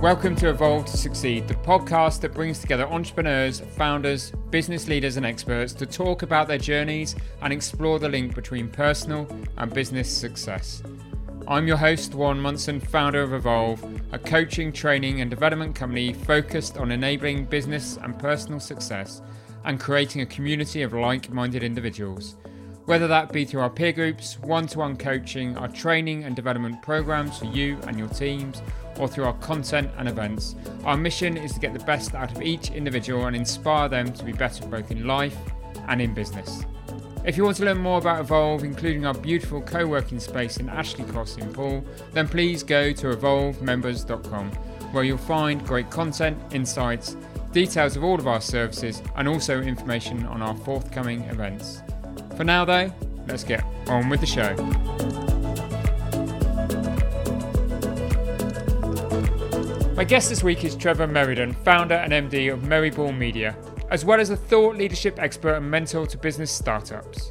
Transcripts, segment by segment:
Welcome to Evolve to Succeed, the podcast that brings together entrepreneurs, founders, business leaders, and experts to talk about their journeys and explore the link between personal and business success. I'm your host, Warren Munson, founder of Evolve, a coaching, training, and development company focused on enabling business and personal success and creating a community of like minded individuals. Whether that be through our peer groups, one to one coaching, our training and development programs for you and your teams, or through our content and events. Our mission is to get the best out of each individual and inspire them to be better both in life and in business. If you want to learn more about Evolve, including our beautiful co working space in Ashley Cross in Poole, then please go to evolvemembers.com where you'll find great content, insights, details of all of our services, and also information on our forthcoming events. For now, though, let's get on with the show. My guest this week is Trevor Merriden, founder and MD of Merryball Media, as well as a thought leadership expert and mentor to business startups.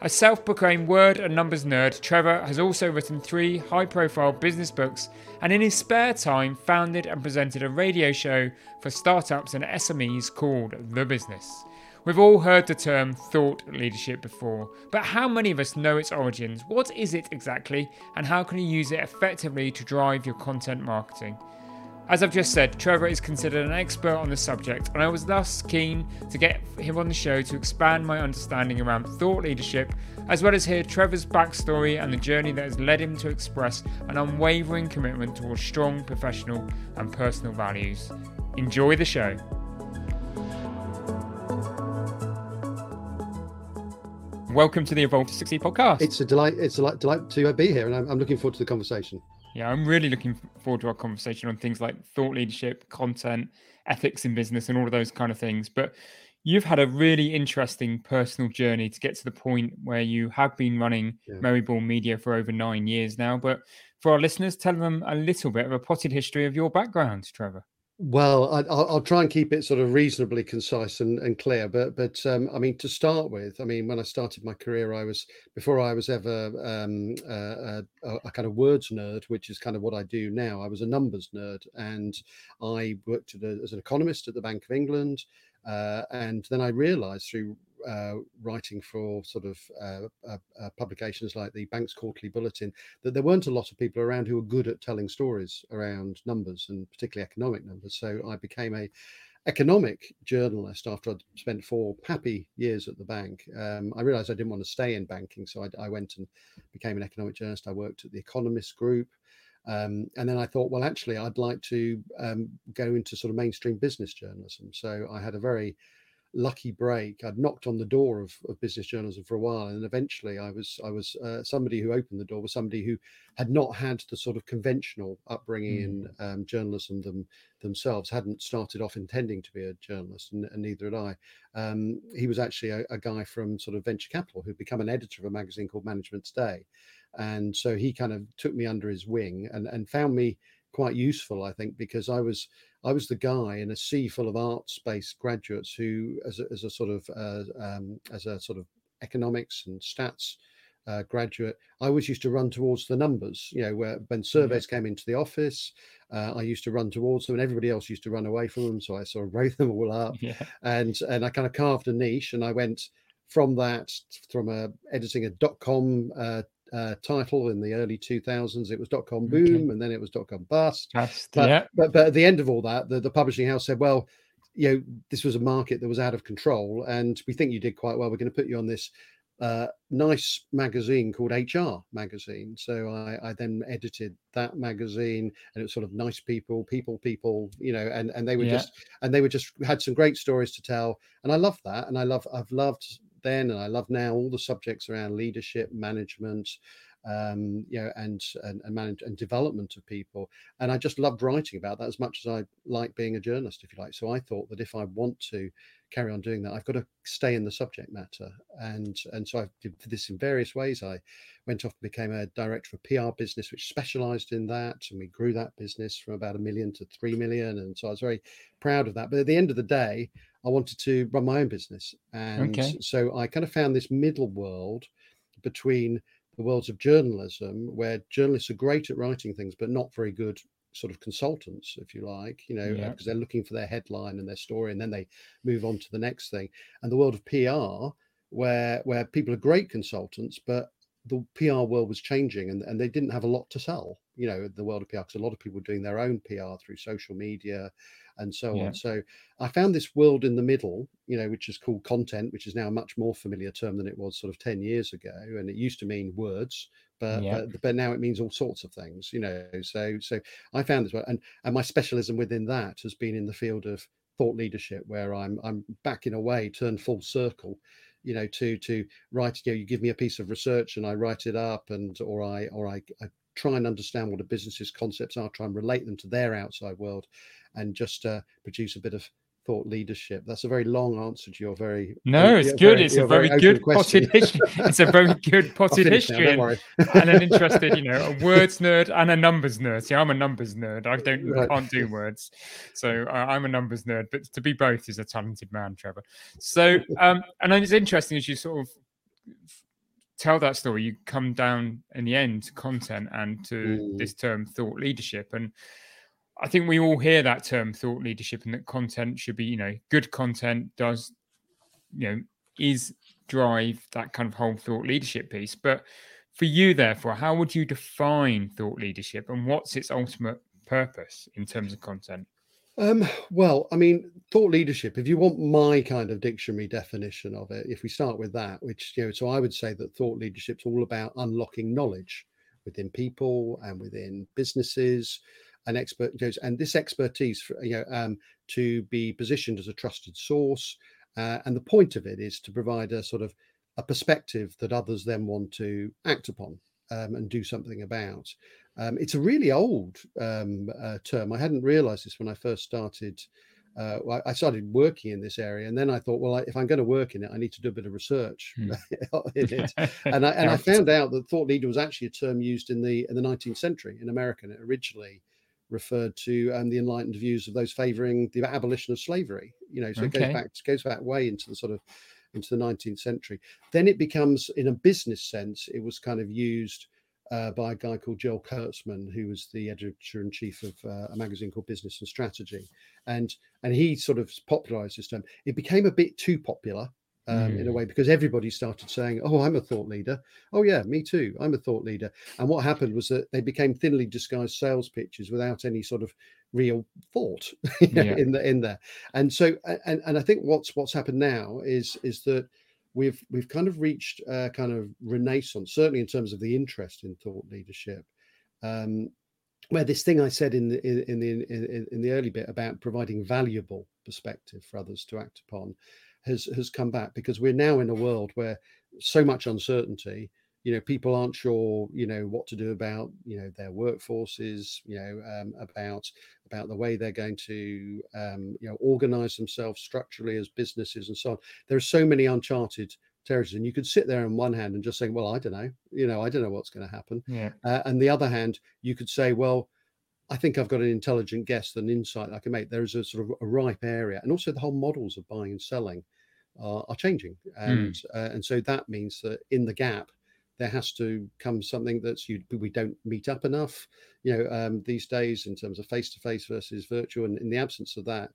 A self proclaimed word and numbers nerd, Trevor has also written three high profile business books and in his spare time founded and presented a radio show for startups and SMEs called The Business. We've all heard the term thought leadership before, but how many of us know its origins? What is it exactly, and how can you use it effectively to drive your content marketing? As I've just said, Trevor is considered an expert on the subject, and I was thus keen to get him on the show to expand my understanding around thought leadership, as well as hear Trevor's backstory and the journey that has led him to express an unwavering commitment towards strong professional and personal values. Enjoy the show. Welcome to the Evolve to Succeed podcast. It's a delight. It's a delight, delight to uh, be here, and I'm, I'm looking forward to the conversation. Yeah, I'm really looking forward to our conversation on things like thought leadership, content, ethics in business, and all of those kind of things. But you've had a really interesting personal journey to get to the point where you have been running yeah. Merryball Media for over nine years now. But for our listeners, tell them a little bit of a potted history of your background, Trevor. Well, I, will I'll try and keep it sort of reasonably concise and, and clear. But but um, I mean, to start with, I mean, when I started my career, I was before I was ever um, a, a, kind of words nerd, which is kind of what I do now. I was a numbers nerd, and I worked a, as an economist at the Bank of England. Uh, and then I realised through uh, writing for sort of uh, uh, uh, publications like the Bank's Quarterly Bulletin that there weren't a lot of people around who were good at telling stories around numbers and particularly economic numbers. So I became a economic journalist after I'd spent four happy years at the bank. Um, I realized I didn't want to stay in banking, so I, I, went and became an economic journalist. I worked at the Economist Group. Um, and then I thought, well, actually, I'd like to um, go into sort of mainstream business journalism. So I had a very lucky break. I'd knocked on the door of, of business journalism for a while, and eventually I was I was uh, somebody who opened the door was somebody who had not had the sort of conventional upbringing mm. in um, journalism them, themselves, hadn't started off intending to be a journalist, and, and neither had I. Um, he was actually a, a, guy from sort of venture capital who'd become an editor of a magazine called Management Today, and so he kind of took me under his wing and and found me quite useful, I think, because I was I was the guy in a sea full of arts-based graduates who, as a, as a sort of uh, um, as a sort of economics and stats uh, graduate, I always used to run towards the numbers. You know, where when surveys came into the office, uh, I used to run towards them, and everybody else used to run away from them. So I sort of wrote them all up, yeah. and and I kind of carved a niche, and I went from that from a, editing a dot com uh, uh, title in the early 2000s. It was dot com boom, okay. and then it was dot com bust. but, yeah. but but at the end of all that, the, the publishing house said, "Well, you know, this was a market that was out of control, and we think you did quite well. We're going to put you on this uh, nice magazine called HR magazine. So I, I, then edited that magazine, and it was sort of nice people, people, people, you know, and and they were yeah. just and they were just had some great stories to tell, and I love that, and I love I've loved then and I love now all the subjects around leadership, management, um, you know, and and and, manage, and development of people. And I just loved writing about that as much as I like being a journalist, if you like. So I thought that if I want to carry on doing that, I've got to stay in the subject matter. And and so I did this in various ways. I went off and became a director of PR business, which specialized in that. And we grew that business from about a million to three million. And so I was very proud of that. But at the end of the day, I wanted to run my own business. And okay. so I kind of found this middle world between the worlds of journalism, where journalists are great at writing things, but not very good sort of consultants, if you like, you know, because Yeah. they're looking for their headline and their story, and then they move on to the next thing. And the world of PR, where where people are great consultants, but the PR world was changing and, and they didn't have a lot to sell, you know, the world of PR, because a lot of people are doing their own PR through social media and so Yeah. on. So I found this world in the middle, you know, which is called content, which is now a much more familiar term than it was sort of 10 years ago. And it used to mean words, but Yeah. but, but now it means all sorts of things, you know. So so I found this and, and my specialism within that has been in the field of thought leadership, where I'm I'm back in a way, turned full circle, you know, to to write, you know, you give me a piece of research and I write it up and or I or I, I try and understand what a business's concepts are, try and relate them to their outside world and just uh, produce a bit of thought leadership. That's a very long answer to your very No, it's good. very- It's a very, open good potted history. It's a very good potted history. and- and an interested, you know, a words nerd and a numbers nerd. See, I'm a numbers nerd. I don't Right. can't do words, so uh, I'm a numbers nerd. But to be both is a talented man, Trevor. So, um, and it's interesting as you sort of tell that story. You come down in the end to content and to Mm. this term thought leadership, and I think we all hear that term thought leadership, and that content should be, you know, good content does, you know, is drive that kind of whole thought leadership piece. But for you, therefore, how would you define thought leadership and what's its ultimate purpose in terms of content? Um, well, I mean, thought leadership, if you want my kind of dictionary definition of it, if we start with that, which, you know, so I would say that thought leadership's all about unlocking knowledge within people and within businesses and expert, you know, and this expertise, for, you know, um, to be positioned as a trusted source. Uh, and the point of it is to provide a sort of a perspective that others then want to act upon um, and do something about. Um, it's a really old um, uh, term. I hadn't realized this when I first started. Uh, well, I started working in this area, and then I thought, well, I, if I'm going to work in it, I need to do a bit of research Hmm. in it. And I, and I found out that thought leader was actually a term used in the in the 19th century in America. And it originally referred to um, the enlightened views of those favouring the abolition of slavery. You know, so it goes back goes back way into the sort of into the 19th century. Then it becomes, in a business sense, it was kind of used uh, by a guy called Joel Kurtzman, who was the editor in chief of uh, a magazine called Business and Strategy, and and he sort of popularized this term. It became a bit too popular. Um, In a Mm. way, because everybody started saying, "Oh, I'm a thought leader." Oh, yeah, me too. I'm a thought leader. And what happened was that they became thinly disguised sales pitches without any sort of real thought you know, Yeah. in the in there. And so, and and I think what's what's happened now is is that we've we've kind of reached a kind of renaissance, certainly in terms of the interest in thought leadership. Um, where this thing I said in the in, in the in, in the early bit about providing valuable perspective for others to act upon has has come back because we're now in a world where so much uncertainty you know people aren't sure you know what to do about you know their workforces you know um, about about the way they're going to um, you know organize themselves structurally as businesses and so on. There are so many uncharted territories and you could sit there on one hand and just say well i don't know. You know i don't know what's going to happen. Yeah. uh, and the other hand, you could say, well, I think I've got an intelligent guess, an insight I can make. There is a sort of a ripe area, and also the whole models of buying and selling are, are changing, and uh, and so that means that in the gap, there has to come something that's you we don't meet up enough, you know, um, these days in terms of face to face versus virtual, and in the absence of that.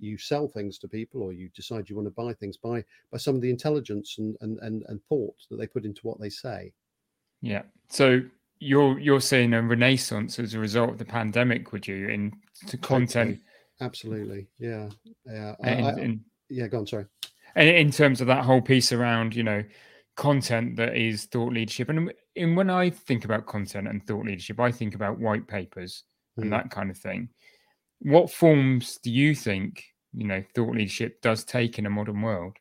You sell things to people, or you decide you want to buy things by by some of the intelligence and and and, and thought that they put into what they say. Yeah. So you're you're seeing a renaissance as a result of the pandemic, would you, in to content Absolutely, yeah, yeah. I- and, I- and, yeah, go on. Sorry. and in terms of that whole piece around, you know, content that is thought leadership. And, and when I think about content and thought leadership, I think about white papers and Mm. that kind of thing. What forms do you think, you know, thought leadership does take in a modern world?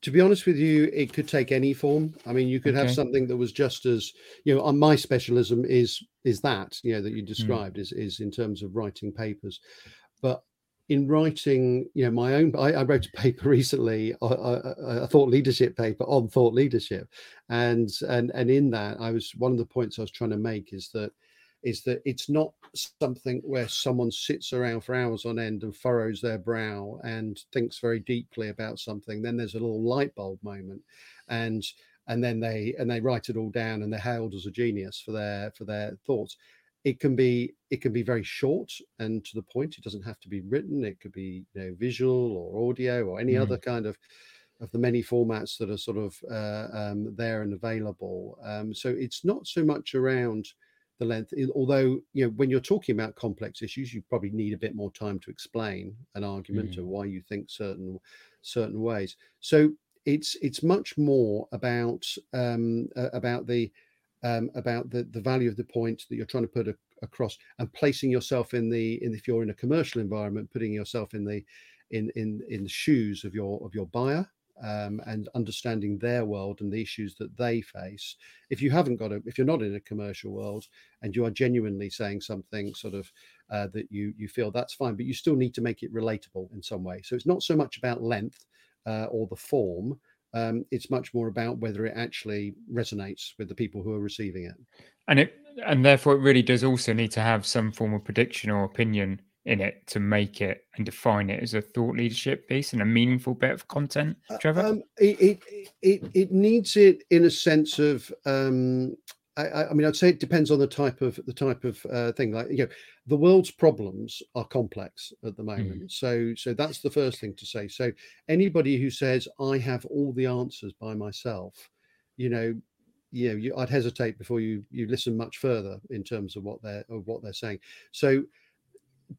To be honest with you, it could take any form. I mean, you could have something that was just as you know. On my specialism is is that you know that you Hmm. described is is in terms of writing papers, but in writing, you know, my own. I, I wrote a paper recently, a, a, a thought leadership paper on thought leadership, and and and in that, I was one of the points I was trying to make is that is that it's not something where someone sits around for hours on end and furrows their brow and thinks very deeply about something then there's a little light bulb moment and and then they and they write it all down and they're hailed as a genius for their for their thoughts it can be it can be very short and to the point. It doesn't have to be written. It could be you know visual or audio or any mm. other kind of of the many formats that are sort of uh, um, there and available. Um, so it's not so much around the length, although you know when you're talking about complex issues, you probably need a bit more time to explain an argument mm. of why you think certain certain ways. So it's it's much more about um, uh, about the um, about the, the value of the point that you're trying to put a, across and placing yourself in the in if you're in a commercial environment putting yourself in the in in in the shoes of your of your buyer um, and understanding their world and the issues that they face. If you haven't got a, if you're not in a commercial world and you are genuinely saying something sort of uh, that you you feel that's fine, but you still need to make it relatable in some way. So it's not so much about length uh, or the form. Um, it's much more about whether it actually resonates with the people who are receiving it. And it and therefore it really does also need to have some form of prediction or opinion in it to make it and define it as a thought leadership piece and a meaningful bit of content uh, trevor um, it, it, it it needs it in a sense of um I, I, mean, I'd say it depends on the type of the type of uh, thing. Like you know, the world's problems are complex at the moment. Mm. So, so that's the first thing to say. So, anybody who says I have all the answers by myself, you know, you know, you, I'd hesitate before you you listen much further in terms of what they're of what they're saying. So,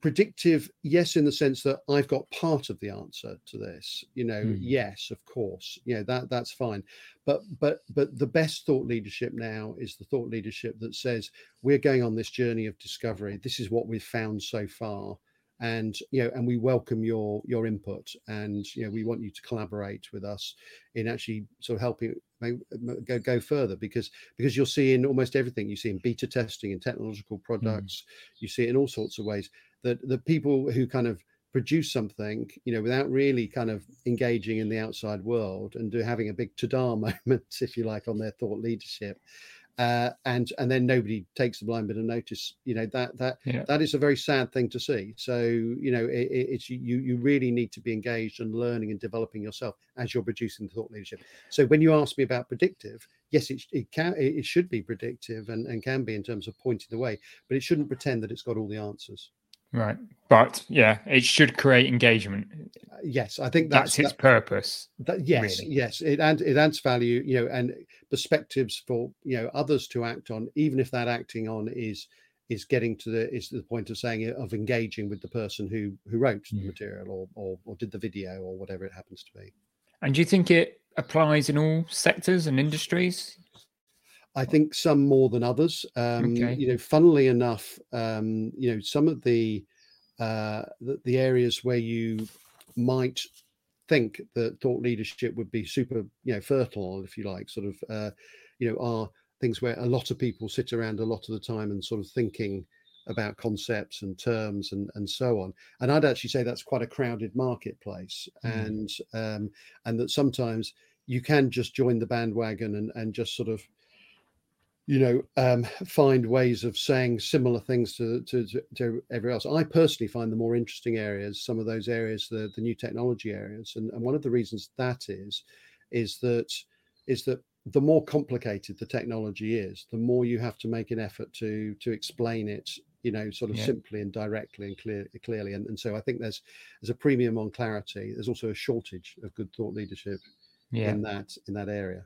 predictive yes in the sense that i've got part of the answer to this you know mm. yes of course you know that that's fine but but but the best thought leadership now is the thought leadership that says we're going on this journey of discovery this is what we've found so far and you know and we welcome your your input and you know we want you to collaborate with us in actually sort of helping go go further because because you'll see in almost everything you see in beta testing in technological hmm. products mm. you see it in all sorts of ways that the people who kind of produce something, you know, without really kind of engaging in the outside world and do having a big ta-da moment, if you like, on their thought leadership. Uh, and and then nobody takes the blind bit of notice. You know that that yeah. that is a very sad thing to see. So you know it, it's you you really need to be engaged and learning and developing yourself as you're producing thought leadership. So when you ask me about predictive, yes, it, it can it should be predictive and, and can be in terms of pointing the way, but it shouldn't pretend that it's got all the answers. Right. But yeah, it should create engagement. Yes, I think that's, that's its that, purpose. That, yes, really. yes, it adds it adds value, you know, and perspectives for you know others to act on, even if that acting on is is getting to the is the point of saying of engaging with the person who who wrote mm. the material or, or or did the video or whatever it happens to be. And do you think it applies in all sectors and industries? I think some more than others. Um, okay. You know, funnily enough, um, you know, some of the, uh, the, the areas where you might think that thought leadership would be super, you know, fertile, if you like, sort of, uh, you know, are things where a lot of people sit around a lot of the time and sort of thinking about concepts and terms and and so on. And I'd actually say that's quite a crowded marketplace, mm. and um, and that sometimes you can just join the bandwagon and and just sort of you know, um, find ways of saying similar things to, to, to everywhere else. I personally find the more interesting areas, some of those areas, the, the new technology areas. And, and one of the reasons that is, is that is that the more complicated the technology is, the more you have to make an effort to to explain it, you know, sort of yeah. simply and directly and clear, clearly. And, and so I think there's there's a premium on clarity. There's also a shortage of good thought leadership yeah. in that in that area.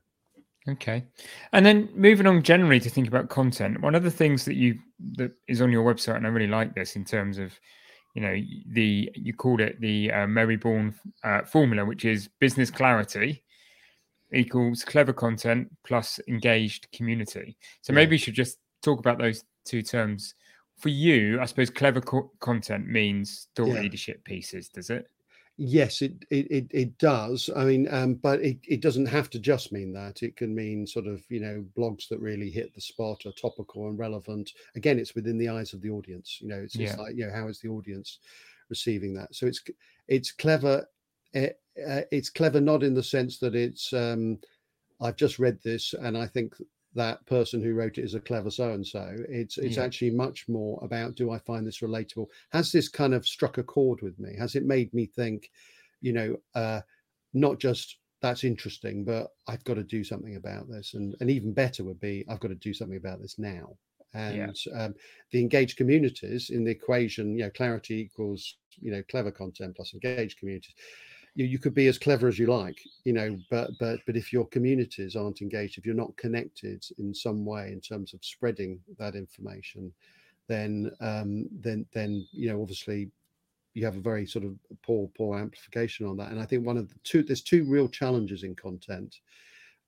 Okay. And then moving on generally to think about content, one of the things that you that is on your website, and I really like this in terms of, you know, the you called it the uh, Merryball uh, formula, which is business clarity equals clever content plus engaged community. So yeah. maybe you should just talk about those two terms. For you, I suppose clever co- content means thought yeah. leadership pieces, does it? Yes, it it it, does. I mean, um, but it, it doesn't have to just mean that. It can mean sort of you know blogs that really hit the spot, are topical and relevant. Again, it's within the eyes of the audience. You know, it's, yeah. like you know how is the audience receiving that? So it's it's clever. It, uh, eh, it's clever not in the sense that it's um, I've just read this and I think that person who wrote it is a clever so and so. It's it's yeah. actually much more about do I find this relatable? Has this kind of struck a chord with me? Has it made me think, you know, uh, not just that's interesting, but I've got to do something about this, and and even better would be I've got to do something about this now. and yeah. um, the engaged communities in the equation you know clarity equals you know clever content plus engaged communities you, you could be as clever as you like you know but but but if your communities aren't engaged if you're not connected in some way in terms of spreading that information then um then then you know obviously you have a very sort of poor poor amplification on that and i think one of the two there's two real challenges in content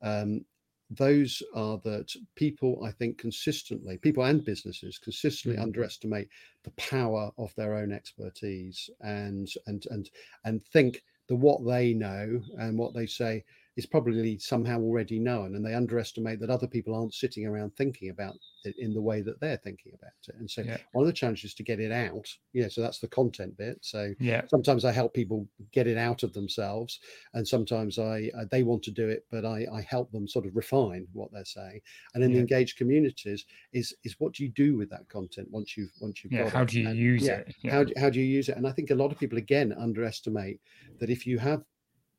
um, those are that people i think consistently people and businesses consistently mm-hmm. underestimate the power of their own expertise and and and and think that what they know and what they say is probably somehow already known and they underestimate that other people aren't sitting around thinking about it in the way that they're thinking about it. And so yeah. one of the challenges is to get it out. Yeah so that's the content bit. So yeah. sometimes i help people get it out of themselves and sometimes i uh, they want to do it but i i help them sort of refine what they're saying. And in yeah. the engaged communities is is what do you do with that content once you've once you've yeah, got how it? do you and, use yeah, it? How, how do you use it? And i think a lot of people again underestimate that if you have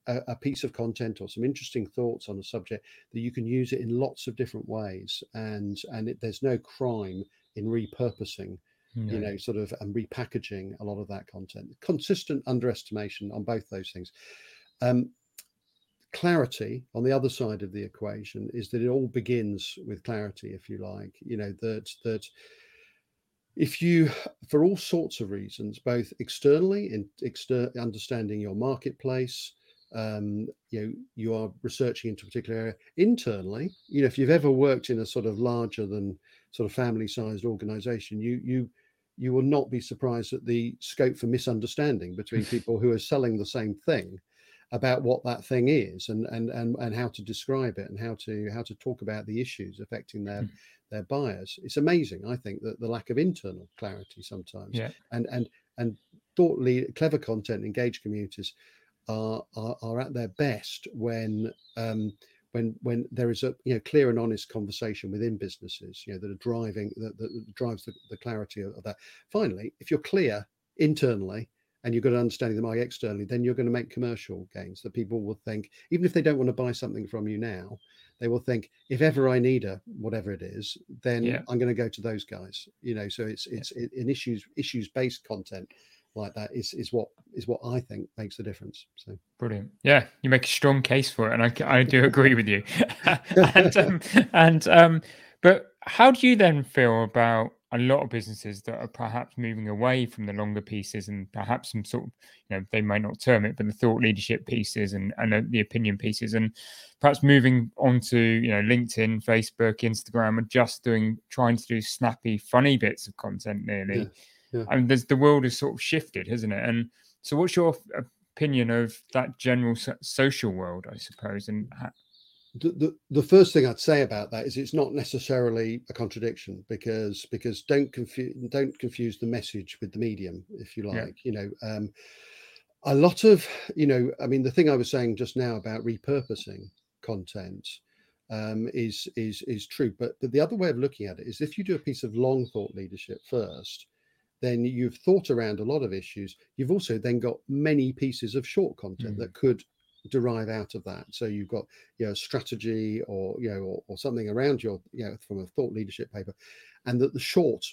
a, a, piece of content or some interesting thoughts on a subject that you can use it in lots of different ways and and it, there's no crime in repurposing you know sort of and repackaging a lot of that content. Consistent underestimation on both those things. Um, clarity on the other side of the equation is that it all begins with clarity if you like you know that that if you for all sorts of reasons both externally in exter- understanding your marketplace um, you know you are researching into a particular area internally you know if you've ever worked in a sort of larger than sort of family sized organization you you you will not be surprised at the scope for misunderstanding between people who are selling the same thing about what that thing is and and and, and how to describe it and how to how to talk about the issues affecting their mm. their buyers it's amazing i think that the lack of internal clarity sometimes yeah. and and and thought lead clever content engaged communities are, are, are at their best when um, when when there is a you know clear and honest conversation within businesses you know that are driving that, that drives the, the clarity of, of, that finally if you're clear internally and you've got an understanding of the market externally then you're going to make commercial gains that people will think even if they don't want to buy something from you now they will think if ever i need a whatever it is then yeah. i'm going to go to those guys you know so it's it's yeah. in issues issues based content like that is is what is what I think makes the difference. So brilliant, yeah, you make a strong case for it, and I I do agree with you. and um, and um, but how do you then feel about a lot of businesses that are perhaps moving away from the longer pieces and perhaps some sort of you know they might not term it but the thought leadership pieces and and the opinion pieces and perhaps moving on to you know linkedin facebook instagram and just doing trying to do snappy funny bits of content nearly yeah yeah. I mean, there's the world has sort of shifted, hasn't it? And so, what's your opinion of that general so- social world, I suppose? And the, the, the first thing I'd say about that is it's not necessarily a contradiction because because don't confuse don't confuse the message with the medium, if you like. Yeah. You know, um, a lot of you know, I mean, the thing I was saying just now about repurposing content. Um, is is is true. But but the other way of looking at it is if you do a piece of long thought leadership first, then you've thought around a lot of issues. You've also then got many pieces of short content mm. that could derive out of that. So you've got you know strategy or you know or, or something around your you know from a thought leadership paper, and that the short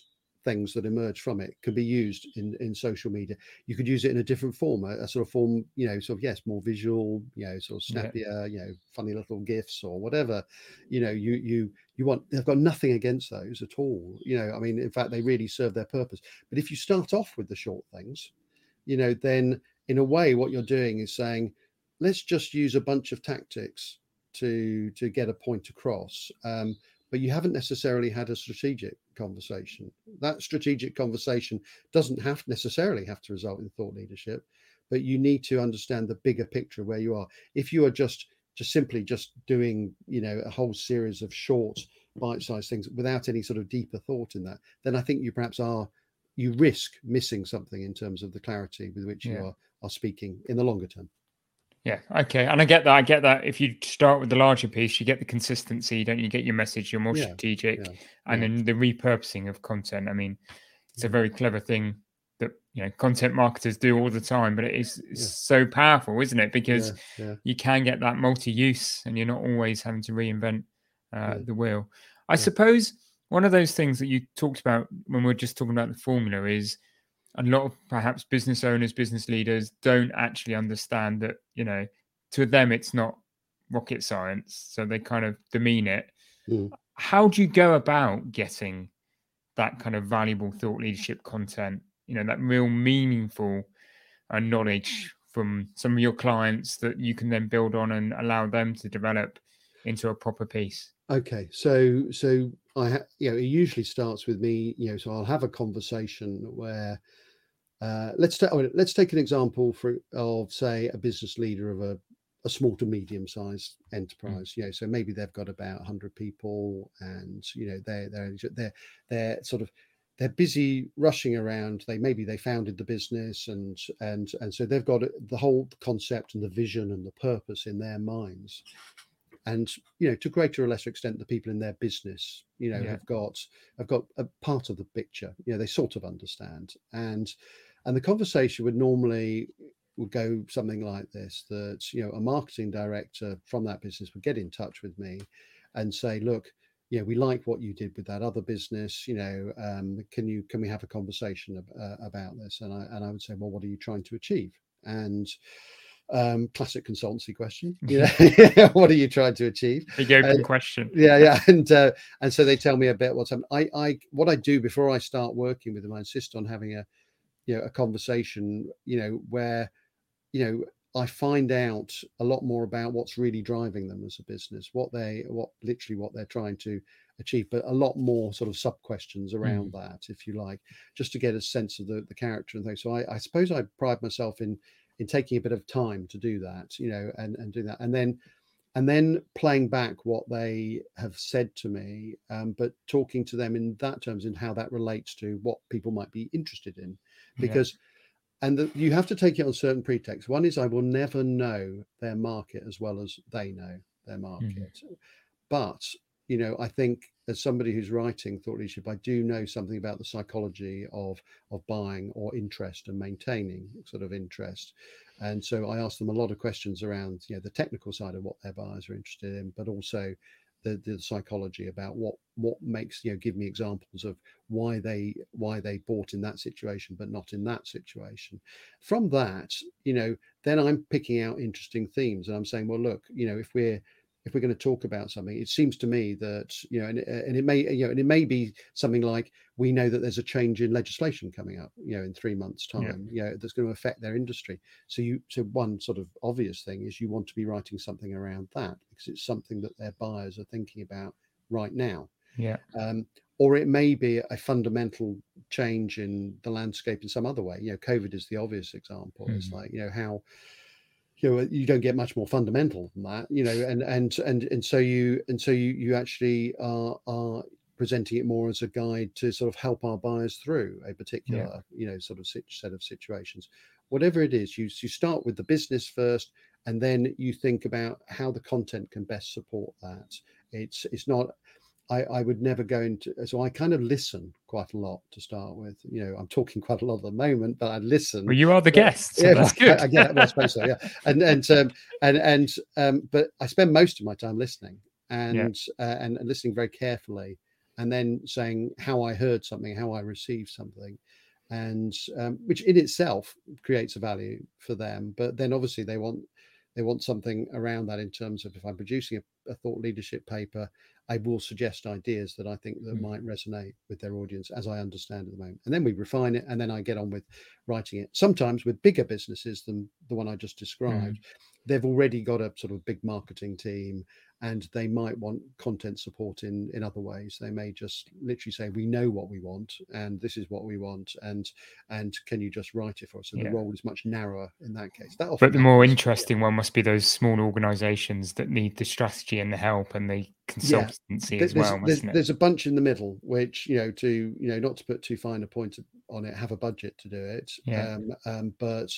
things that emerge from it can be used in in social media. You could use it in a different form a, a sort of form you know sort of yes more visual you know sort of snappier yeah. you know funny little gifs or whatever. You know you you you want they've got nothing against those at all. You know i mean in fact they really serve their purpose. But if you start off with the short things you know then in a way what you're doing is saying let's just use a bunch of tactics to to get a point across. Um, but you haven't necessarily had a strategic conversation. That strategic conversation doesn't have necessarily have to result in thought leadership, but you need to understand the bigger picture where you are. If you are just just simply just doing, you know, a whole series of short bite-sized things without any sort of deeper thought in that, then I think you perhaps are you risk missing something in terms of the clarity with which yeah. you are are speaking in the longer term. Yeah. Okay. And I get that. I get that. If you start with the larger piece, you get the consistency, don't you? Get your message. You're more yeah. strategic, yeah. and yeah. then the repurposing of content. I mean, it's a very clever thing that you know content marketers do all the time, but it is so powerful, isn't it? Because you can get that multi-use, and you're not always having to reinvent uh, the wheel. I suppose one of those things that you talked about when we are just talking about the formula is a lot of perhaps business owners, business leaders don't actually understand that, you know, to them it's not rocket science. So they kind of demean it. Mm. How do you go about getting that kind of valuable thought leadership content, you know, that real meaningful uh, knowledge from some of your clients that you can then build on and allow them to develop into a proper piece? Okay, so so I ha- you know it usually starts with me you know so I'll have a conversation where uh, let's take let's take an example for of say a business leader of a, a small to medium sized mm. enterprise. Mm. You know, so maybe they've got about hundred people, and you know they're they're they're they're sort of they're busy rushing around. They maybe they founded the business, and and and so they've got the whole concept and the vision and the purpose in their minds and you know to greater or lesser extent the people in their business you know yeah. have got have got a part of the picture. You know they sort of understand. And and the conversation would normally would go something like this that you know a marketing director from that business would get in touch with me and say look you know we like what you did with that other business you know um, can you can we have a conversation uh, about this? And i and i would say well what are you trying to achieve? And um, classic consultancy question. You know, what are you trying to achieve? Big open uh, question. Yeah, yeah, and uh, and so they tell me a bit what's happening. I, I, what I do before I start working with them, I insist on having a, you know, a conversation. You know, where, you know, I find out a lot more about what's really driving them as a business, what they, what literally what they're trying to achieve, but a lot more sort of sub questions around mm. that, if you like, just to get a sense of the the character and things. So I, I suppose I pride myself in in taking a bit of time to do that, you know, and and do that, and then and then playing back what they have said to me, um, but talking to them in that terms and how that relates to what people might be interested in, because. Yeah. And the, you have to take it on certain pretexts. One is I will never know their market as well as they know their mm-hmm. market. Mm-hmm. But you know, I think as somebody who's writing thought leadership, I do know something about the psychology of of buying or interest and maintaining sort of interest. And so I ask them a lot of questions around, you know, the technical side of what their buyers are interested in, but also the, the psychology about what what makes you know give me examples of why they why they bought in that situation but not in that situation from that you know then i'm picking out interesting themes and i'm saying well look you know if we're if we're going to talk about something, it seems to me that you know, and, and it may you know, and it may be something like we know that there's a change in legislation coming up, you know, in three months' time, yeah. you know, that's going to affect their industry. So you, so one sort of obvious thing is you want to be writing something around that because it's something that their buyers are thinking about right now. Yeah. Um, or it may be a fundamental change in the landscape in some other way. You know, COVID is the obvious example. Mm. It's like you know how you know you don't get much more fundamental than that you know and and and and so you and so you you actually are are presenting it more as a guide to sort of help our buyers through a particular yeah. you know sort of set of situations whatever it is you you start with the business first and then you think about how the content can best support that it's it's not I, I would never go into so I kind of listen quite a lot to start with. You know, I'm talking quite a lot at the moment, but I listen. Well, you are the guest, so yeah, that's good. I, yeah, well, I suppose so. Yeah, and and um, and and um, but I spend most of my time listening and yeah. uh, and, and listening very carefully, and then saying how I heard something, how I received something, and um, which in itself creates a value for them. But then obviously they want they want something around that in terms of if I'm producing a, a thought leadership paper, I will suggest ideas that I think that mm. might resonate with their audience as I understand at the moment. And then we refine it and then I get on with writing it. Sometimes with bigger businesses than the one I just mm. described, mm. They've already got a sort of big marketing team and they might want content support in in other ways they may just literally say we know what we want and this is what we want and and can you just write it for us and yeah. the role is much narrower in that case that but the more interesting one must be those small organizations that need the strategy and the help and the consultancy yeah. as well there's, there's, there's, a bunch in the middle which you know to you know not to put too fine a point on it have a budget to do it yeah. um, um, but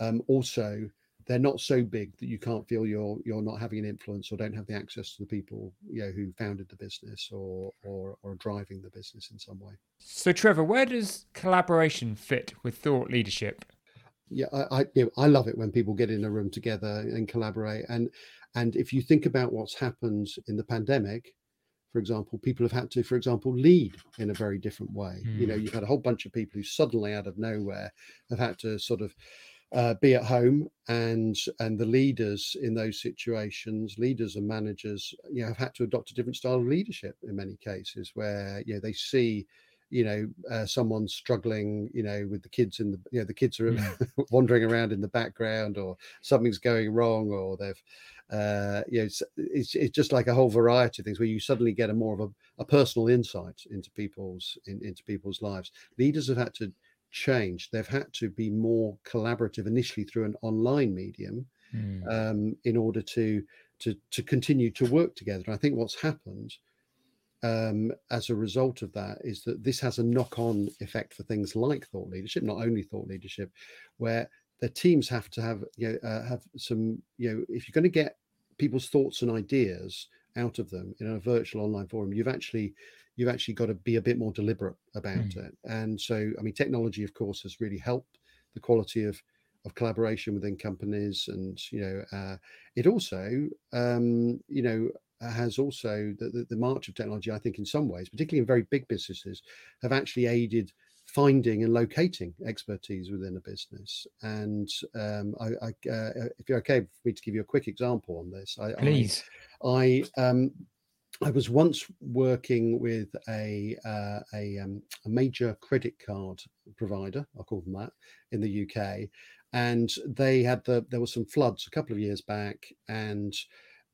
um, also they're not so big that you can't feel you're you're not having an influence or don't have the access to the people you know who founded the business or or or driving the business in some way. So Trevor, where does collaboration fit with thought leadership? Yeah, I I, you know, I love it when people get in a room together and collaborate and and if you think about what's happened in the pandemic, for example, people have had to, for example, lead in a very different way. Mm. You know, Hmm. you've had a whole bunch of people who suddenly, out of nowhere, have had to sort of uh, be at home, and and the leaders in those situations, leaders and managers, you know, have had to adopt a different style of leadership in many cases, where you know they see. You know, uh, someone struggling. You know, with the kids in the, you know, the kids are Mm. wandering around in the background, or something's going wrong, or they've uh, you know, it's, it's it's just like a whole variety of things where you suddenly get a more of a, a personal insight into people's in, into people's lives. Leaders have had to change; they've had to be more collaborative initially through an online medium Mm. um, in order to to to continue to work together. And I think what's happened um, as a result of that is that this has a knock-on effect for things like thought leadership, not only thought leadership, where the teams have to have you know uh, have some you know if you're going to get people's thoughts and ideas out of them in a virtual online forum, you've actually you've actually got to be a bit more deliberate about Mm. it. And so, I mean, technology, of course, has really helped the quality of of collaboration within companies, and you know, uh, it also um, you know has also the, the, the march of technology. I think in some ways, particularly in very big businesses, have actually aided finding and locating expertise within a business. And um, I, I uh, if you're okay for me to give you a quick example on this, I, I Please. I um, I was once working with a uh, a, um, a major credit card provider, I'll call them that, in the UK, and they had the there were some floods a couple of years back, and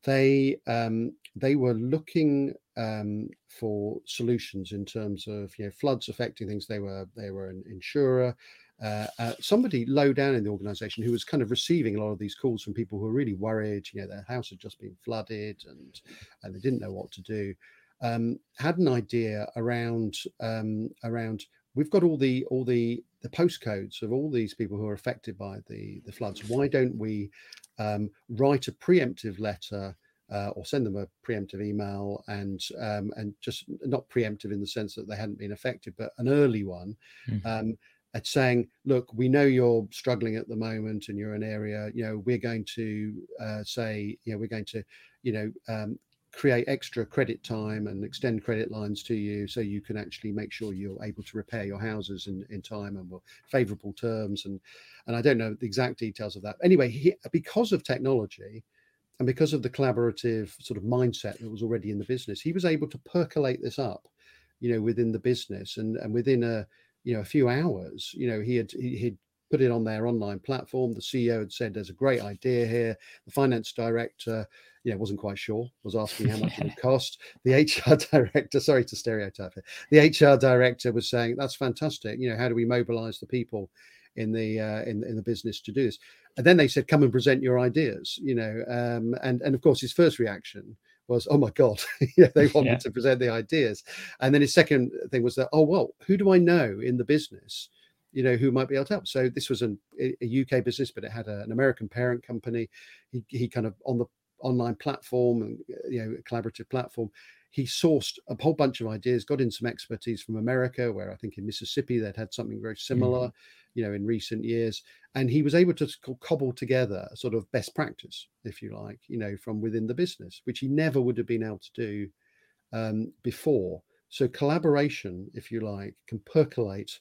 they um, they were looking um, for solutions in terms of you know floods affecting things. They were they were an insurer. Uh, uh, somebody low down in the organization who was kind of receiving a lot of these calls from people who were really worried. You know, their house had just been flooded and and they didn't know what to do. Um, had an idea around um, around we've got all the all the the postcodes of all these people who are affected by the the floods. Why don't we um, write a preemptive letter? Uh, or send them a preemptive email and um, and just not preemptive in the sense that they hadn't been affected, but an early one, Mhm. um, at saying, look, we know you're struggling at the moment and you're an area, you know, we're going to uh, say, you know, we're going to, you know, um, create extra credit time and extend credit lines to you so you can actually make sure you're able to repair your houses in, in time and will favorable terms and and I don't know the exact details of that. Anyway, he, because of technology and because of the collaborative sort of mindset that was already in the business, he was able to percolate this up, you know, within the business and and within a you know a few hours, you know, he had he, he'd put it on their online platform. The CEO had said, "There's a great idea here." The finance director, you know, wasn't quite sure, was asking how much it would cost. The HR director, sorry to stereotype it, the HR director was saying, "That's fantastic. You know, how do we mobilize the people in the uh, in in the business to do this?" And then they said, "Come and present your ideas." You know, um, and and of course, his first reaction was, "Oh my god!" yeah, they wanted Yeah. to present the ideas, and then his second thing was that, "Oh well, who do I know in the business?" you know who might be able to help so this was an, a uk business but it had a, an american parent company he, he kind of on the online platform and uh, you know collaborative platform he sourced a whole bunch of ideas got in some expertise from america where i think in mississippi they'd had something very similar you know in recent years. And he was able to cobble together a sort of best practice if you like you know from within the business which he never would have been able to do um, before. So collaboration if you like can percolate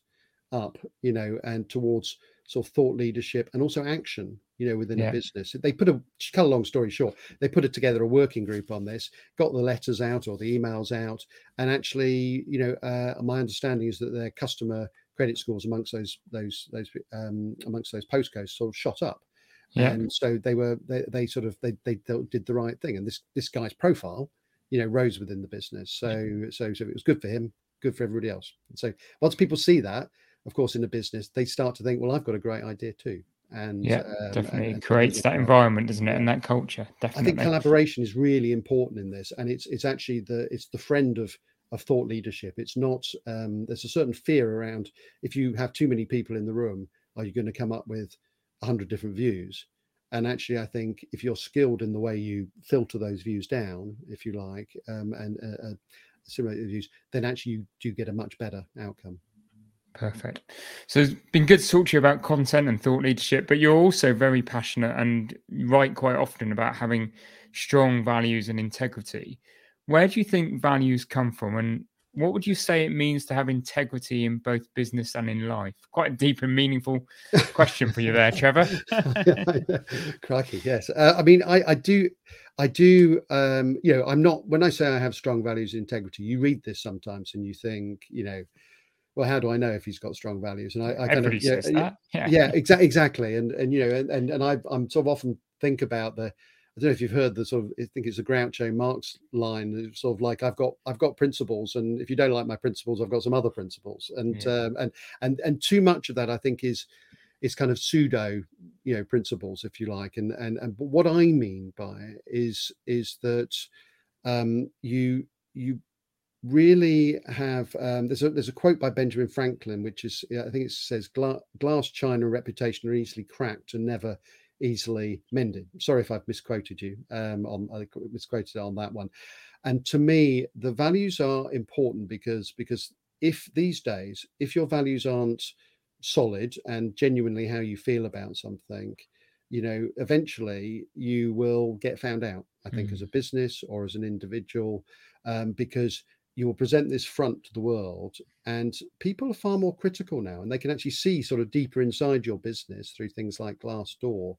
up, you know, and towards sort of thought leadership and also action, you know, within Yeah. a business. They put a cut a long story short, they put it together a working group on this, got the letters out or the emails out, and actually, you know, uh, my understanding is that their customer credit scores amongst those those those um, amongst those postcodes sort of shot up. Yeah. And so they were they, they sort of they, they did the right thing, and this this guy's profile, you know, rose within the business. So so so it was good for him, good for everybody else. And so once people see that, of course, in a business, they start to think, well, I've got a great idea too. And Yeah, um, definitely and- and creates that environment, doesn't it? And that culture. Definitely. I think collaboration is really important in this, and it's it's actually the it's the friend of of thought leadership. It's not um, there's a certain fear around if you have too many people in the room, are you going to come up with a hundred different views? And actually, I think if you're skilled in the way you filter those views down, if you like, um, and uh, uh, similar views, then actually you do get a much better outcome. Perfect. So it's been good to talk to you about content and thought leadership, but you're also very passionate and write quite often about having strong values and integrity. where do you think values come from, and what would you say it means to have integrity in both business and in life? Quite a deep and meaningful question for you there, Trevor. Crikey, yes. Uh, I mean, I, I do, I do. Um, you know, I'm not. When I say I have strong values, and integrity, you read this sometimes and you think, you know, well, how do I know if he's got strong values? And I, I kind Everybody of, yeah, yeah, yeah, exa- exactly. And and you know, and and, and I, I'm sort of often think about the I don't know if you've heard the sort of I think it's a Groucho Marx line, it's sort of like I've got I've got principles, and if you don't like my principles, I've got some other principles, and Yeah. um, and and and too much of that I think is is kind of pseudo, you know, principles, if you like, and and and but what I mean by it is is that um, you you really have um, there's a there's a quote by Benjamin Franklin which is I think it says "Gla- glass china and reputation are easily cracked and never easily mended. Sorry if I've misquoted you um, on I misquoted on that one. And to me, the values are important because because if these days if your values aren't solid and genuinely how you feel about something, you know, eventually you will get found out. I think as a business or as an individual, um, because you will present this front to the world and people are far more critical now and they can actually see sort of deeper inside your business through things like glassdoor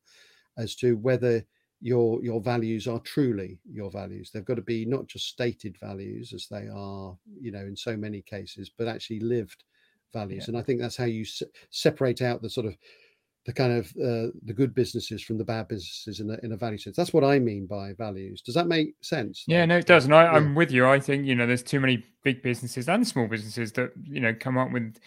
as to whether your your values are truly your values they've got to be not just stated values as they are you know in so many cases but actually lived values Yeah. and i think that's how you se- separate out the sort of the kind of uh, the good businesses from the bad businesses in a, in a value sense that's what i mean by values does that make sense Yeah, no, it does. And I, yeah. I'm with you. I think, you know, there's too many big businesses and small businesses that, you know, come up with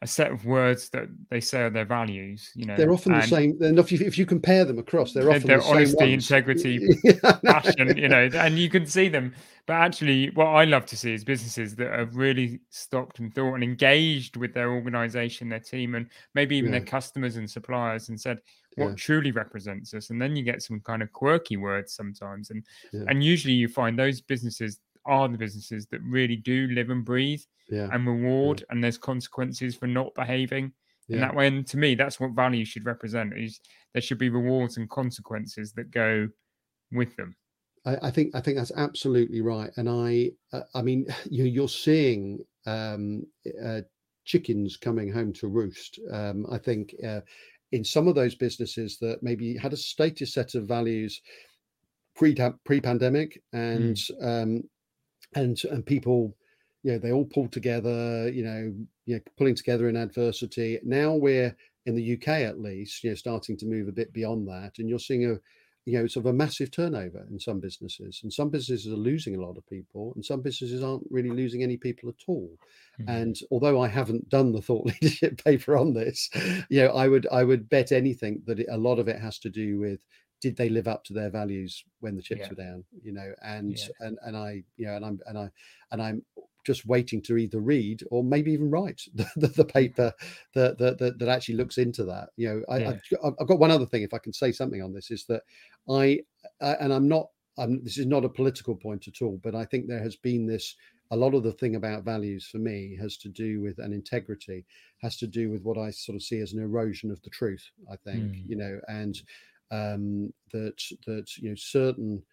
a set of words that they say are their values, you know. they're often the same not, if, you, if you compare them across they're often they're the same honesty, integrity, Yeah, I know. passion, you know, and you can see them. But actually, what I love to see is businesses that have really stopped and thought and engaged with their organization, their team, and maybe even Yeah. their customers and suppliers and said, what Yeah. truly represents us? And then you get some kind of quirky words sometimes. And Yeah. and usually you find those businesses are the businesses that really do live and breathe yeah and reward, and there's consequences for not behaving in that way. And to me, that's what value should represent is there should be rewards and consequences that go with them. I, I think I think that's absolutely right, and I uh, I mean you you're seeing um, uh, chickens coming home to roost. Um, I think uh, in some of those businesses that maybe had a stated set of values pre pre pandemic, and um, and and people, you know, they all pulled together. You know, you know, pulling together in adversity. Now we're in the UK at least, you know, starting to move a bit beyond that, and you're seeing a you know sort of a massive turnover in some businesses and some businesses are losing a lot of people and some businesses aren't really losing any people at all Mhm. and although i haven't done the thought leadership paper on this you know i would i would bet anything that it, a lot of it has to do with did they live up to their values when the chips Yeah. were down you know and Yeah. and and i you know and i'm and i and i'm just waiting to either read or maybe even write the, the, the paper that, that that that actually looks into that you know I, Yeah. I've got one other thing if i can say something on this is that I, I and I'm not. I'm, this is not a political point at all, but I think there has been this. A lot of the thing about values for me has to do with an integrity, has to do with what I sort of see as an erosion of the truth. I think Mm. you know, and um, that that you know certain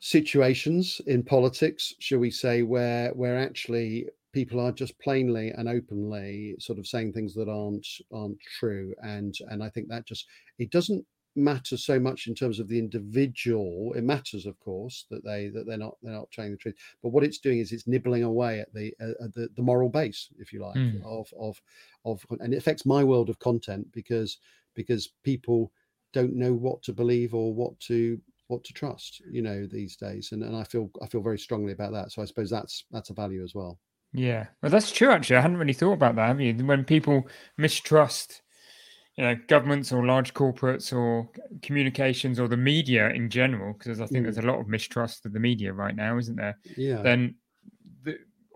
situations in politics, shall we say, where where actually people are just plainly and openly sort of saying things that aren't aren't true, and and I think that just it doesn't matter so much in terms of the individual. It matters of course that they that they're not they're not telling the truth. But what it's doing is it's nibbling away at the uh, at the, the moral base if you like Mm. of of of and it affects my world of content because because people don't know what to believe or what to what to trust you know these days and, and i feel i feel very strongly about that so i suppose that's that's a value as well Yeah, well, that's true. Actually, I hadn't really thought about that. Have you? When people mistrust, you know, governments or large corporates or communications or the media in general, because I think Mm. there's a lot of mistrust of the media right now, isn't there? yeah Then the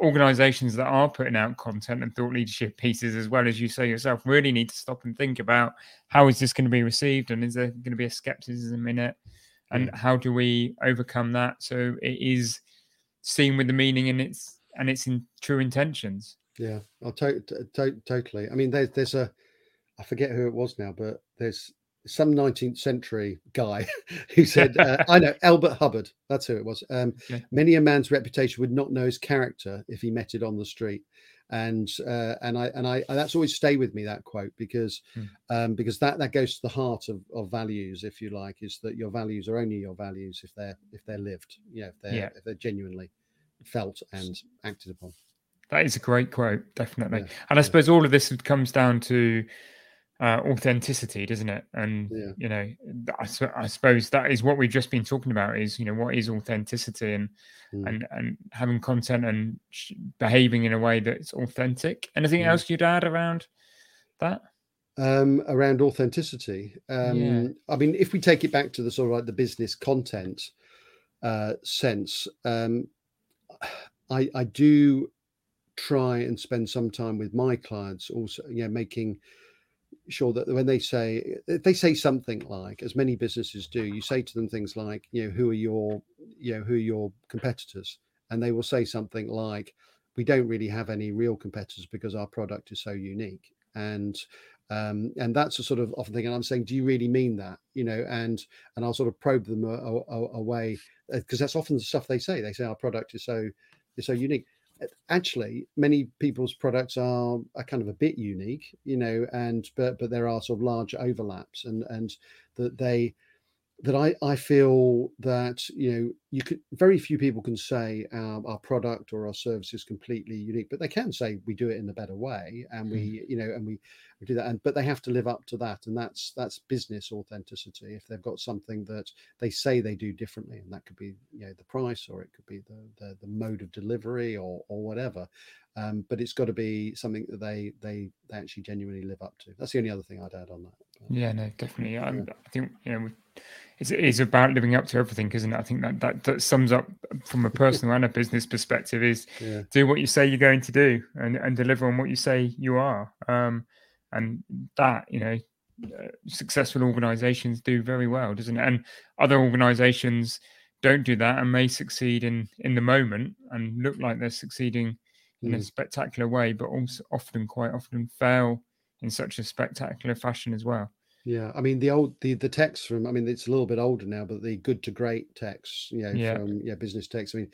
organizations that are putting out content and thought leadership pieces, as well as you say yourself, really need to stop and think about how is this going to be received and is there going to be a skepticism in it, and mm. how do we overcome that so it is seen with the meaning and its and its in true intentions. Yeah, I'll to- to- to- totally. I mean, there's there's a, I forget who it was now, but there's some 19th century guy who said, uh, I know, Elbert Hubbard, that's who it was. Um, okay. Many a man's reputation would not know his character if he met it on the street. And uh, and I and I and that's always stay with me that quote because hmm. um, because that that goes to the heart of, of values if you like is that your values are only your values if they're if they're lived yeah if they're yeah. if they're genuinely felt and acted upon. That is a great quote, definitely. Yeah, and I suppose all of this comes down to uh, authenticity, doesn't it? And yeah. you know, I, I, suppose that is what we've just been talking about. Is you know what is authenticity and mm. and and having content and sh- behaving in a way that's authentic. Anything mm. else you'd add around that? Um, around authenticity, um, yeah. I mean, if we take it back to the sort of like the business content uh, sense, um, I I do try and spend some time with my clients also, yeah, making sure that when they say they say something like as many businesses do you say to them things like you know who are your you know who are your competitors? And they will say something like we don't really have any real competitors because our product is so unique. And um, and that's a sort of often thing and i'm saying do you really mean that? You know and and i'll sort of probe them away because uh, that's often the stuff they say. They say our product is so is so unique actually many people's products are, are kind of a bit unique you know and but but there are sort of large overlaps and and that they that I, I feel that you know you could very few people can say our, our product or our service is completely unique but they can say we do it in a better way and we mm. you know and we, we do that and but they have to live up to that and that's that's business authenticity. If they've got something that they say they do differently and that could be you know the price or it could be the the, the mode of delivery or or whatever um, but it's got to be something that they they they actually genuinely live up to. That's the only other thing i'd add on that yeah no definitely. I, I think you know it's, it's about living up to everything, isn't it? I think that, that that sums up from a personal and a business perspective is yeah. do what you say you're going to do and, and deliver on what you say you are. Um, and that, you know, uh, successful organizations do very well, doesn't it? And other organizations don't do that and may succeed in in the moment and look like they're succeeding in mm. a spectacular way, but also often, quite often, fail in such a spectacular fashion as well. Yeah, I mean the old the the text from I mean it's a little bit older now, but the good to great text, you know, yeah. from yeah business text. I mean,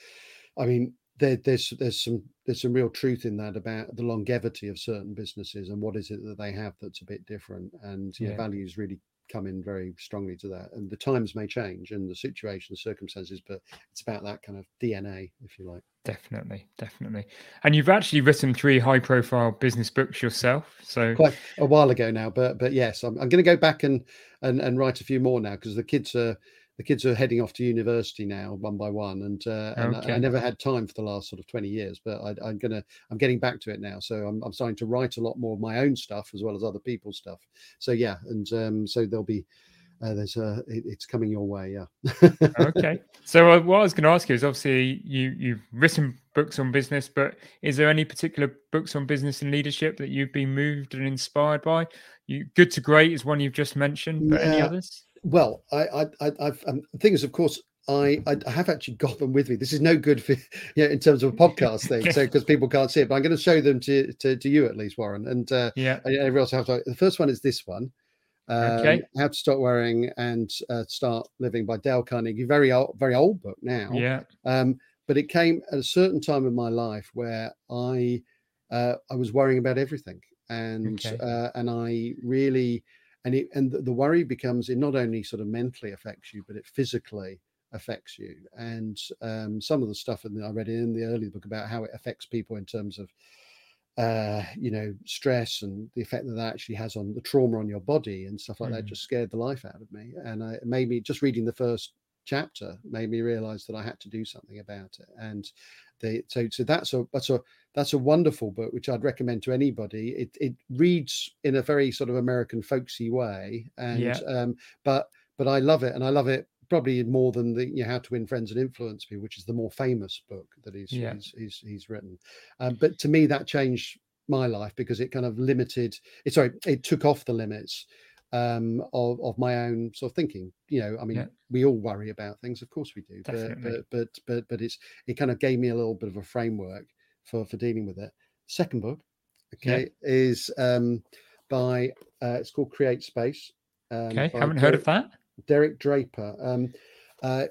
I mean there, there's there's some there's some real truth in that about the longevity of certain businesses and what is it that they have that's a bit different, and yeah, values really come in very strongly to that. And the times may change and the situation, circumstances, but it's about that kind of DNA, if you like. Definitely, definitely. And you've actually written three high-profile business books yourself. So quite a while ago now, but but yes, I'm, I'm going to go back and and and write a few more now because the kids are the kids are heading off to university now one by one and, uh, and okay. I, I, never had time for the last sort of 20 years but I, am gonna i'm getting back to it now so I'm, I'm starting to write a lot more of my own stuff as well as other people's stuff so yeah and um, so there'll be uh, there's a it, it's coming your way yeah okay so uh, what i was going to ask you is obviously you you've written books on business but is there any particular books on business and leadership that you've been moved and inspired by you good to great is one you've just mentioned but yeah. any others well, I, I, I've um, the thing is, of course, I, I have actually got them with me. This is no good for you know, in terms of a podcast thing, so because people can't see it. But I'm going to show them to to, to you at least, Warren, and uh, yeah, everyone else have to. The first one is this one. Um, okay. How to Stop Worrying and uh, Start Living by Dale Carnegie. Very old, very old book now. Yeah. Um, but it came at a certain time in my life where I uh, I was worrying about everything, and okay. uh, and I really and it and the, worry becomes it not only sort of mentally affects you but it physically affects you and um, some of the stuff that i read in the early book about how it affects people in terms of uh, you know stress and the effect that that actually has on the trauma on your body and stuff like mm. that just scared the life out of me and I, it made me just reading the first chapter made me realize that i had to do something about it and they so so that's a that's a that's a wonderful book which I'd recommend to anybody. It it reads in a very sort of American folksy way, and yeah. um, but but I love it, and I love it probably more than the you know, How to Win Friends and Influence People, which is the more famous book that he's yeah. he's, he's, he's written. Um, but to me, that changed my life because it kind of limited. It sorry, it took off the limits um, of of my own sort of thinking. You know, I mean, yeah. we all worry about things, of course we do, but, but but but but it's it kind of gave me a little bit of a framework for for dealing with it. Second book, okay, yeah. is um, by uh, it's called Create Space, Um, Okay, haven't heard of that. Derek Draper. Um, uh,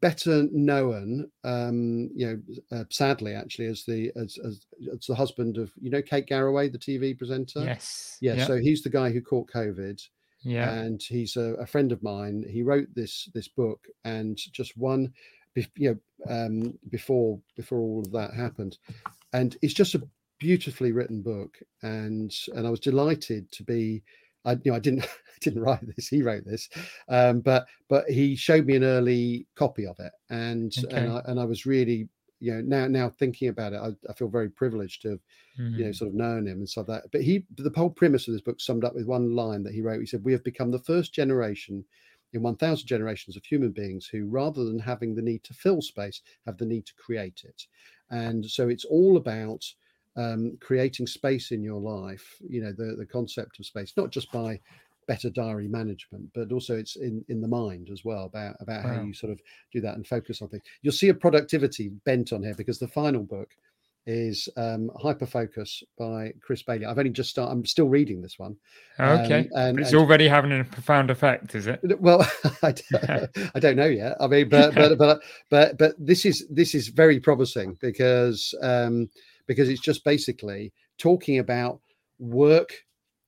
better known, um, you know, uh, sadly, actually, as the as, as as the husband of you know Kate Garraway, the TV presenter. Yes. Yeah, Yeah. so he's the guy who caught COVID, yeah. and he's a, a friend of mine. He wrote this this book, and just one, you know, um, before before all of that happened, and it's just a beautifully written book, and and I was delighted to be. I you know I didn't I didn't write this. He wrote this, um, but but he showed me an early copy of it, and Okay. and I and I was really you know now now thinking about it, I, I feel very privileged to have you know, Mhm. sort of known him and stuff like that. But he, the whole premise of this book summed up with one line that he wrote. He said, "We have become the first generation in 1,000 generations of human beings who, rather than having the need to fill space, have the need to create it." And so it's all about um, creating space in your life. You know, the the concept of space, not just by better diary management, but also it's in in the mind as well about about how you sort of do that and focus on things. You'll see a productivity bent on here because the final book is um, Hyperfocus by Chris Bailey. I've only just started. I'm still reading this one. Okay. Um, and, But it's and- already having a profound effect, is it? well, I I don't know yet. I mean, but but but but but this is this is very promising because um, because it's just basically talking about work.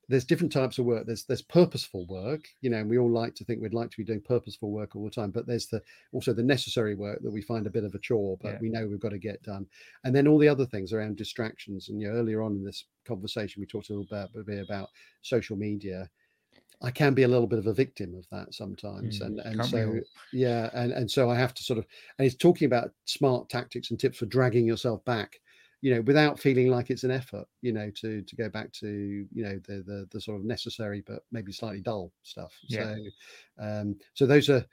There's different types of work. There's there's purposeful work, you know, and we all like to think we'd like to be doing purposeful work all the time. But there's the also the necessary work that we find a bit of a chore, but Yeah. we know we've got to get done. And then all the other things around distractions. And you know, earlier on in this conversation, we talked a little bit, bit about social media. I can be a little bit of a victim of that sometimes, Mm, and and so yeah, and and so I have to sort of, and he's talking about smart tactics and tips for dragging yourself back, you know, without feeling like it's an effort, you know, to to go back to you know the the, the sort of necessary but maybe slightly dull stuff. Yeah. So, um, so those are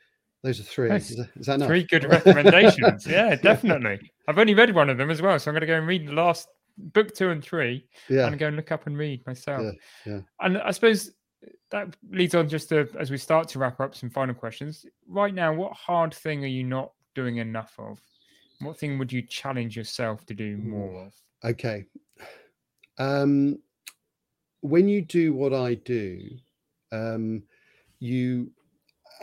those are three. Is that, is that enough? Three good recommendations. yeah, definitely. I've only read one of them as well, so I'm going to go and read the last book two and three, Yeah, and go and look up and read myself. Yeah, yeah. And I suppose that leads on just to as we start to wrap up some final questions. Right now, what hard thing are you not doing enough of? What thing would you challenge yourself to do more of? Okay. Um, when you do what I do, um, you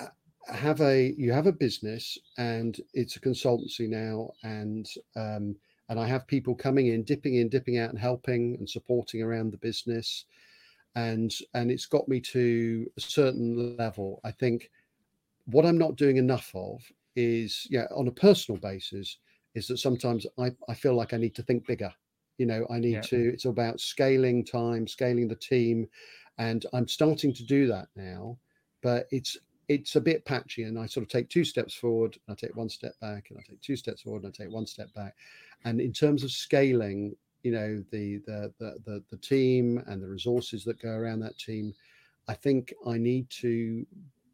uh, have a you have a business and it's a consultancy now, and um, and I have people coming in, dipping in, dipping out, and helping and supporting around the business, and and it's got me to a certain level. I think what I'm not doing enough of is yeah on a personal basis is that sometimes I, I feel like I need to think bigger. You know, I need Yeah. to, it's about scaling time, scaling the team. And I'm starting to do that now, but it's it's a bit patchy. And I sort of take two steps forward, and I take one step back, and I take two steps forward, and I take one step back. And in terms of scaling, you know, the the the the, the team and the resources that go around that team, I think I need to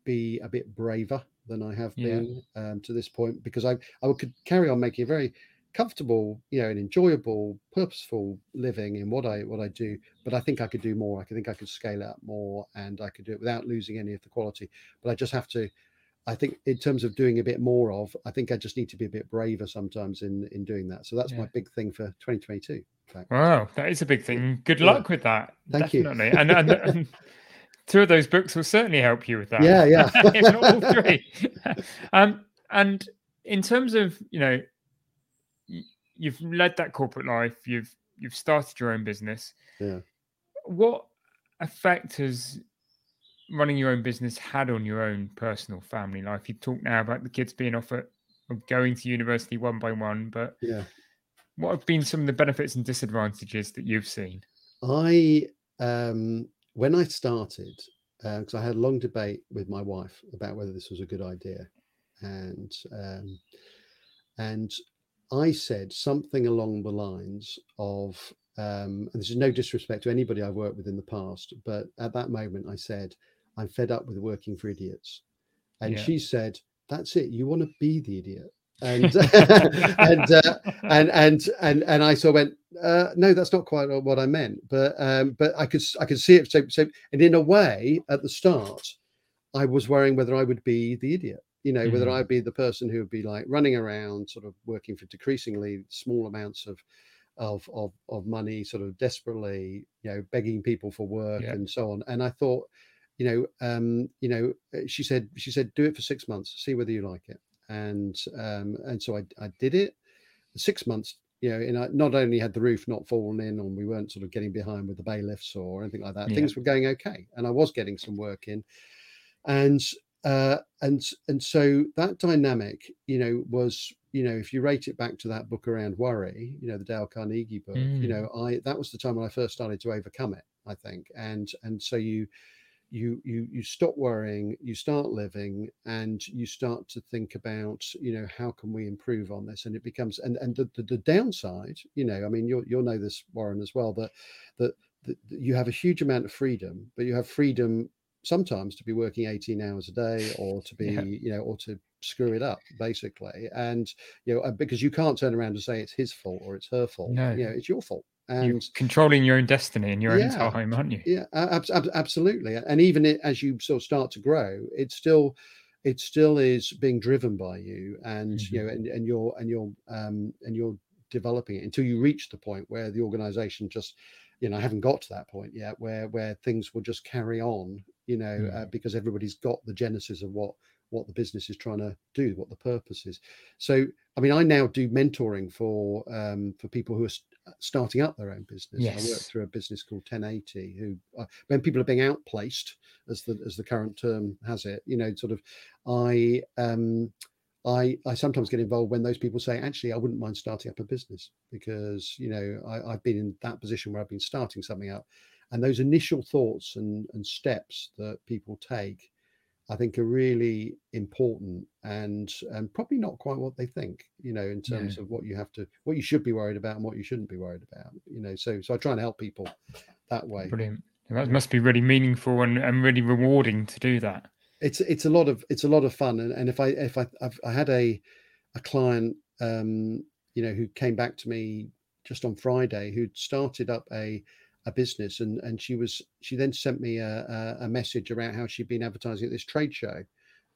be a bit braver than I have Yeah. been um, to this point because I I could carry on making a very comfortable, you know, an enjoyable, purposeful living in what I what I do. But I think I could do more. I could think I could scale it up more, and I could do it without losing any of the quality. But I just have to. I think in terms of doing a bit more of, I think I just need to be a bit braver sometimes in in doing that. So that's my big thing for 2022. Wow, that is a big thing. Good Yeah. luck with that. Thank you. And, and, and two of those books will certainly help you with that. Yeah, yeah. if not all three. um, and in terms of you know, you've led that corporate life. You've you've started your own business. Yeah. What effect has running your own business had on your own personal family life? You talk now about the kids being off at or going to university one by one, but Yeah. what have been some of the benefits and disadvantages that you've seen? I um when I started, because I had a long debate with my wife about whether this was a good idea, and um, and I said something along the lines of, um, and this is no disrespect to anybody I've worked with in the past, but at that moment I said, I'm fed up with working for idiots, and Yeah. she said, "That's it. You want to be the idiot." And and, uh, and and and and I sort of went, uh, no, that's not quite what I meant. But um, but I could I could see it. So so and in a way, at the start, I was worrying whether I would be the idiot. You know, whether Mhm. I'd be the person who would be like running around, sort of working for decreasingly small amounts of of of of money, sort of desperately, you know, begging people for work Yeah. and so on. And I thought, you know, um, you know, uh, she said, she said, do it for six months, see whether you like it. And um, and so I, I did it. Six months, you know, and I not only had the roof not fallen in, and we weren't sort of getting behind with the bailiffs or anything like that. Yeah. Things were going okay, and I was getting some work in, and uh, and and so that dynamic, you know, was you know, if you rate it back to that book around worry, you know, the Dale Carnegie book, mm. you know, I that was the time when I first started to overcome it, I think, and and so you you you you stop worrying you start living and you start to think about you know how can we improve on this and it becomes and and the, the, the downside you know i mean you'll you'll know this warren as well that that, you have a huge amount of freedom but you have freedom sometimes to be working 18 hours a day or to be yeah. you know or to screw it up basically and you know uh, because you can't turn around and say it's his fault or it's her fault no. you know it's your fault and You're controlling your own destiny in your yeah, own time aren't you yeah ab- ab- absolutely and even it, as you sort of start to grow it's still it still is being driven by you and mm-hmm. you know and, and you're and you're um and you're developing it until you reach the point where the organization just you know, I haven't got to that point yet where where things will just carry on, you know, mm. uh, because everybody's got the genesis of what what the business is trying to do, what the purpose is. So, I mean, I now do mentoring for um, for people who are starting up their own business. Yes. I work through a business called 1080, who uh, when people are being outplaced, as the as the current term has it, you know, sort of, I um, I, I sometimes get involved when those people say, actually, I wouldn't mind starting up a business because, you know, I, I, have been in that position where I've been starting something up. And those initial thoughts and, and steps that people take, I think are really important and and probably not quite what they think, you know, in terms yeah. of what you have to, what you should be worried about and what you shouldn't be worried about, you know. So, so I try and help people that way. Brilliant. That must be really meaningful and, and really rewarding to do that it's it's a lot of it's a lot of fun and, and if i if i I've, i had a a client um you know who came back to me just on friday who'd started up a a business and and she was she then sent me a, a, a message around how she'd been advertising at this trade show.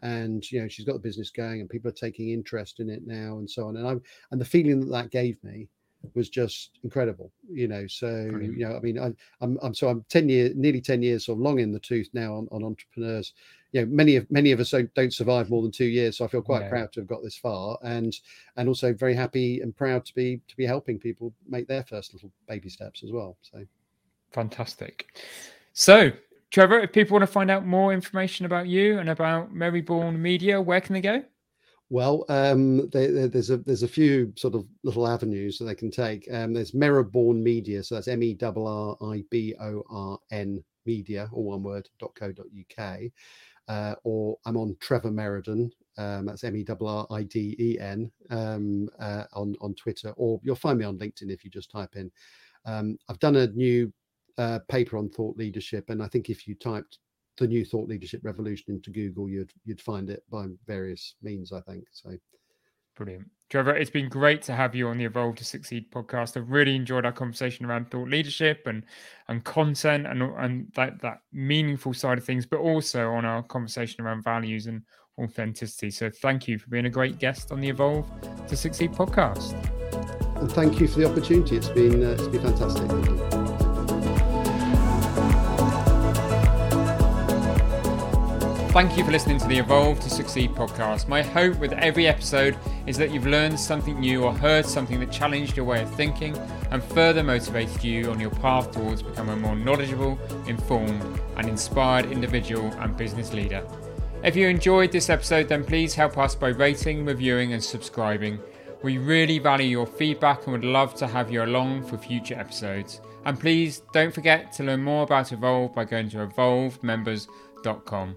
And you know she's got the business going and people are taking interest in it now and so on. And i and the feeling that that gave me was just incredible you know. So Brilliant. you know i mean I, i'm i'm so i'm 10 years nearly 10 years so long in the tooth now on, on entrepreneurs. You know many of many of us don't, don't survive more than two years so i feel quite yeah. proud to have got this far. And and also very happy and proud to be to be helping people make their first little baby steps as well so fantastic so trevor if people want to find out more information about you and about Merryball media where can they go well, um, they, they, there's a there's a few sort of little avenues that they can take. Um, there's Merryball Media, so that's M E R R I B O R N Media, all one word. .co.uk uh, or I'm on Trevor Merriden. Um, that's M E R R I D E N um, uh, on on Twitter, or you'll find me on LinkedIn if you just type in. Um, I've done a new uh, paper on thought leadership, and I think if you typed the new thought leadership revolution into Google, you'd you'd find it by various means. I think so. Brilliant. Trevor, it's been great to have you on the Evolve to Succeed podcast. I've really enjoyed our conversation around thought leadership and and content and and that that meaningful side of things, but also on our conversation around values and authenticity. So thank you for being a great guest on the Evolve to Succeed podcast. And thank you for the opportunity. It's been uh, it's been fantastic. Thank you for listening to the Evolve to Succeed podcast. My hope with every episode is that you've learned something new or heard something that challenged your way of thinking and further motivated you on your path towards becoming a more knowledgeable, informed, and inspired individual and business leader. If you enjoyed this episode, then please help us by rating, reviewing, and subscribing. We really value your feedback and would love to have you along for future episodes. And please don't forget to learn more about Evolve by going to evolvedmembers.com.